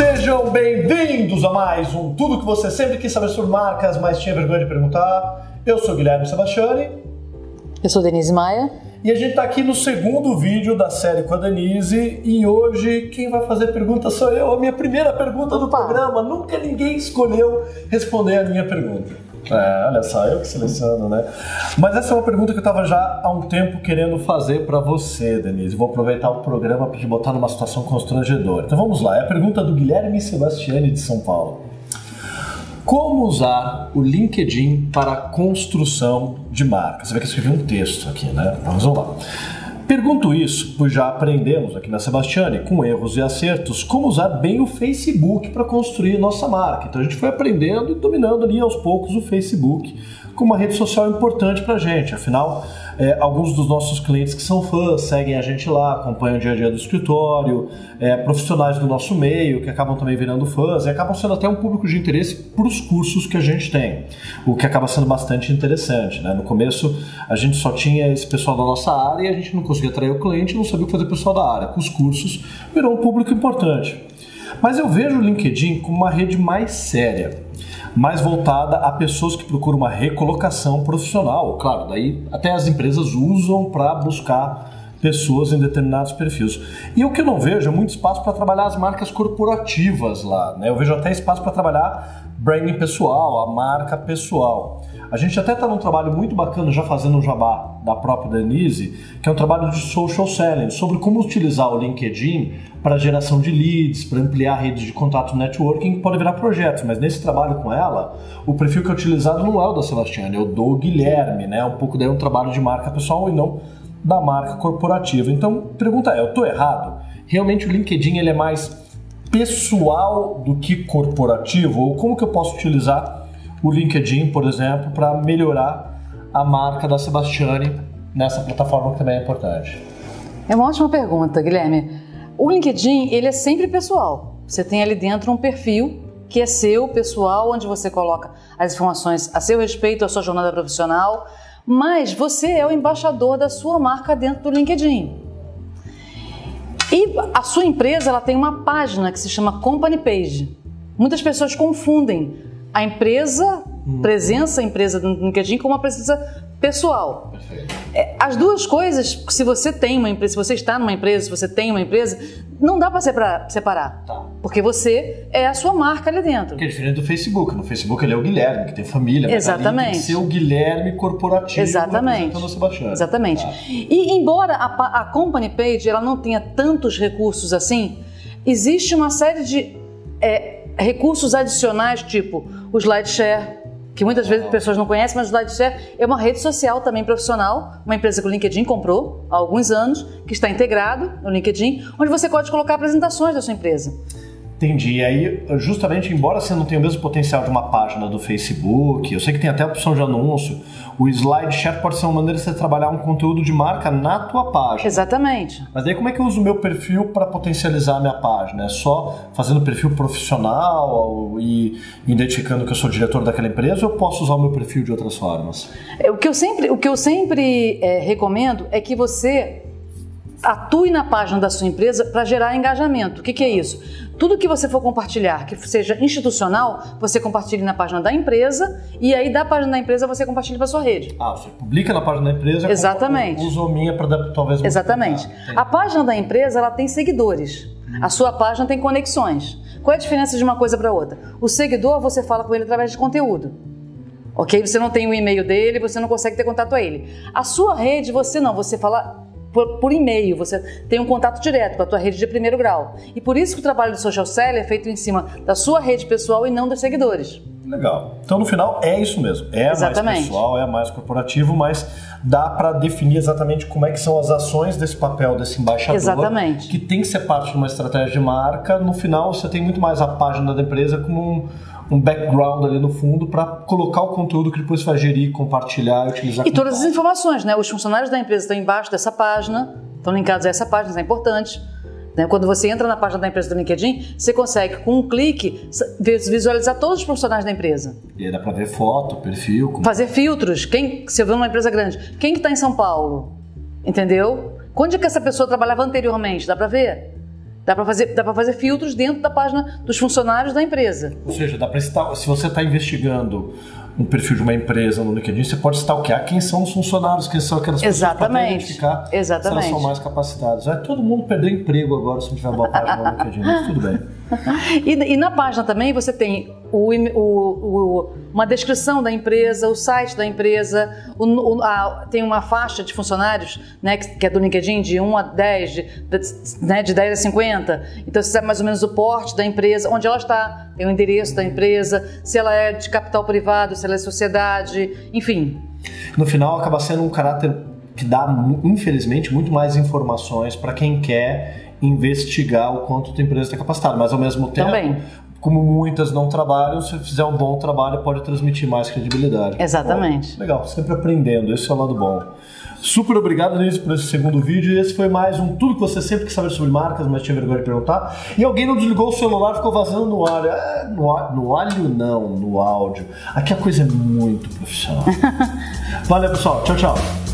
Sejam bem-vindos a mais um Tudo que você sempre quis saber sobre marcas, mas tinha vergonha de perguntar. Eu sou Guilherme Sebastiani. Eu sou Denise Maia. E a gente está aqui no segundo vídeo da série com a Denise e hoje quem vai fazer pergunta sou eu. A minha primeira pergunta do programa. Nunca ninguém escolheu responder a minha pergunta. É, olha só, eu que seleciono, né? Mas essa é uma pergunta que eu estava já há um tempo querendo fazer para você, Denise. Vou aproveitar o programa para te botar numa situação constrangedora. Então vamos lá, é a pergunta do Guilherme Sebastiani de São Paulo. Como usar o LinkedIn para a construção de marca? Você vê que eu escrevi um texto aqui, né? Vamos lá. Pergunto isso, pois já aprendemos aqui na Sebastiane, com erros e acertos, como usar bem o Facebook para construir nossa marca. Então a gente foi aprendendo e dominando ali aos poucos o Facebook como uma rede social importante para a gente. Afinal, é, alguns dos nossos clientes que são fãs seguem a gente lá, acompanham o dia a dia do escritório, é, profissionais do nosso meio que acabam também virando fãs e acabam sendo até um público de interesse para os cursos que a gente tem, o que acaba sendo bastante interessante. Né? No começo a gente só tinha esse pessoal da nossa área e a gente não conseguia atrair o cliente, não sabia o que fazer o pessoal da área. Com os cursos virou um público importante. Mas eu vejo o LinkedIn como uma rede mais séria mais voltada a pessoas que procuram uma recolocação profissional. Claro, daí até as empresas usam para buscar pessoas em determinados perfis. E o que eu não vejo é muito espaço para trabalhar as marcas corporativas lá. Né? Eu vejo até espaço para trabalhar branding pessoal, a marca pessoal. A gente até está num trabalho muito bacana já fazendo um jabá da própria Denise, que é um trabalho de social selling, sobre como utilizar o LinkedIn para geração de leads, para ampliar redes de contato networking, pode virar projetos. Mas nesse trabalho com ela, o perfil que é utilizado não é o da Sebastiana, é o do Guilherme, né? Um pouco daí um trabalho de marca pessoal e não da marca corporativa. Então, pergunta é, eu estou errado? Realmente o LinkedIn ele é mais pessoal do que corporativo? Ou como que eu posso utilizar o LinkedIn, por exemplo, para melhorar a marca da Sebastiane nessa plataforma que também é importante? É uma ótima pergunta, Guilherme. O LinkedIn, ele é sempre pessoal. Você tem ali dentro um perfil que é seu, pessoal, onde você coloca as informações a seu respeito, a sua jornada profissional, mas você é o embaixador da sua marca dentro do LinkedIn. E a sua empresa ela tem uma página que se chama Company Page. Muitas pessoas confundem a empresa, hum. presença empresa do LinkedIn com uma presença pessoal. É, as duas coisas, se você tem uma empresa, se você está numa empresa, se você tem uma empresa, não dá para separar. Tá. Porque você é a sua marca ali dentro. Que é diferente do Facebook. No Facebook ele é o Guilherme, que tem família. Exatamente. Tem que ser o Guilherme corporativo. Exatamente. Exatamente. Tá. E embora a, a Company Page ela não tenha tantos recursos assim, existe uma série de é, recursos adicionais, tipo o SlideShare, que muitas vezes as pessoas não conhecem, mas o SlideShare é uma rede social também profissional, uma empresa que o LinkedIn comprou há alguns anos, que está integrado no LinkedIn, onde você pode colocar apresentações da sua empresa. Entendi. E aí, justamente, embora você não tenha o mesmo potencial de uma página do Facebook, eu sei que tem até a opção de anúncio, o SlideShare pode ser uma maneira de você trabalhar um conteúdo de marca na tua página. Exatamente. Mas aí como é que eu uso o meu perfil para potencializar a minha página? É só fazendo perfil profissional e identificando que eu sou diretor daquela empresa ou eu posso usar o meu perfil de outras formas? É, o que eu sempre, o que eu sempre é, recomendo é que você atue na página da sua empresa para gerar engajamento. O que, que, é isso? Tudo que você for compartilhar, que seja institucional, você compartilhe na página da empresa e aí da página da empresa você compartilha para sua rede. Ah, você publica na página da empresa. Exatamente. Usa minha para talvez. Exatamente. A página da empresa ela tem seguidores. Hum. A sua página tem conexões. Qual é a diferença de uma coisa para outra? O seguidor você fala com ele através de conteúdo. Ok? Você não tem o e-mail dele, você não consegue ter contato a ele. A sua rede você não, você fala por, por e-mail, você tem um contato direto com a tua rede de primeiro grau. E por isso que o trabalho do social seller é feito em cima da sua rede pessoal e não dos seguidores. Legal. Então, no final, é isso mesmo. É exatamente. mais pessoal, é mais corporativo, mas dá para definir exatamente como é que são as ações desse papel desse embaixador. Exatamente. Que tem que ser parte de uma estratégia de marca. No final, você tem muito mais a página da empresa como um um background ali no fundo para colocar o conteúdo que depois vai gerir, compartilhar e utilizar. E todas as informações, né? Os funcionários da empresa estão embaixo dessa página, estão linkados a essa página, isso é importante. Né? Quando você entra na página da empresa do LinkedIn, você consegue, com um clique, visualizar todos os profissionais da empresa. E aí dá para ver foto, perfil. Como... Fazer filtros. Quem, se eu ver uma empresa grande, quem que está em São Paulo? Entendeu? Onde é que essa pessoa trabalhava anteriormente? Dá para ver? Dá para fazer, dá fazer filtros dentro da página dos funcionários da empresa. Ou seja, dá pra estar, se você está investigando um perfil de uma empresa no LinkedIn, você pode stalkear quem são os funcionários, quem são aquelas pessoas Exatamente. para identificar Exatamente. se elas são mais capacitadas. Vai todo mundo perder emprego agora se não tiver boa página no LinkedIn, mas tudo bem. E, e na página também você tem o, o- o- uma descrição da empresa, o site da empresa, a- tem uma faixa de funcionários, né, que, que é do LinkedIn, de 1 a 10, de, de, né, de 10 a 50. Então você sabe mais ou menos o porte da empresa, onde ela está, tem o endereço da empresa, se ela é de capital privado, se ela é sociedade, enfim. No final, acaba sendo um caráter que dá, infelizmente, muito mais informações para quem quer investigar o quanto a empresa está capacitada. Mas, ao mesmo tempo, Também. como muitas não trabalham, se fizer um bom trabalho, pode transmitir mais credibilidade. Exatamente. Bom, legal, sempre aprendendo. Esse é o lado bom. Super obrigado, Denise, por esse segundo vídeo. Esse foi mais um Tudo que você sempre quis saber sobre marcas, mas tinha vergonha de perguntar. E alguém não desligou o celular, ficou vazando no alho. É, no, no alho não, no áudio. Aqui a coisa é muito profissional. Valeu, pessoal. Tchau, tchau.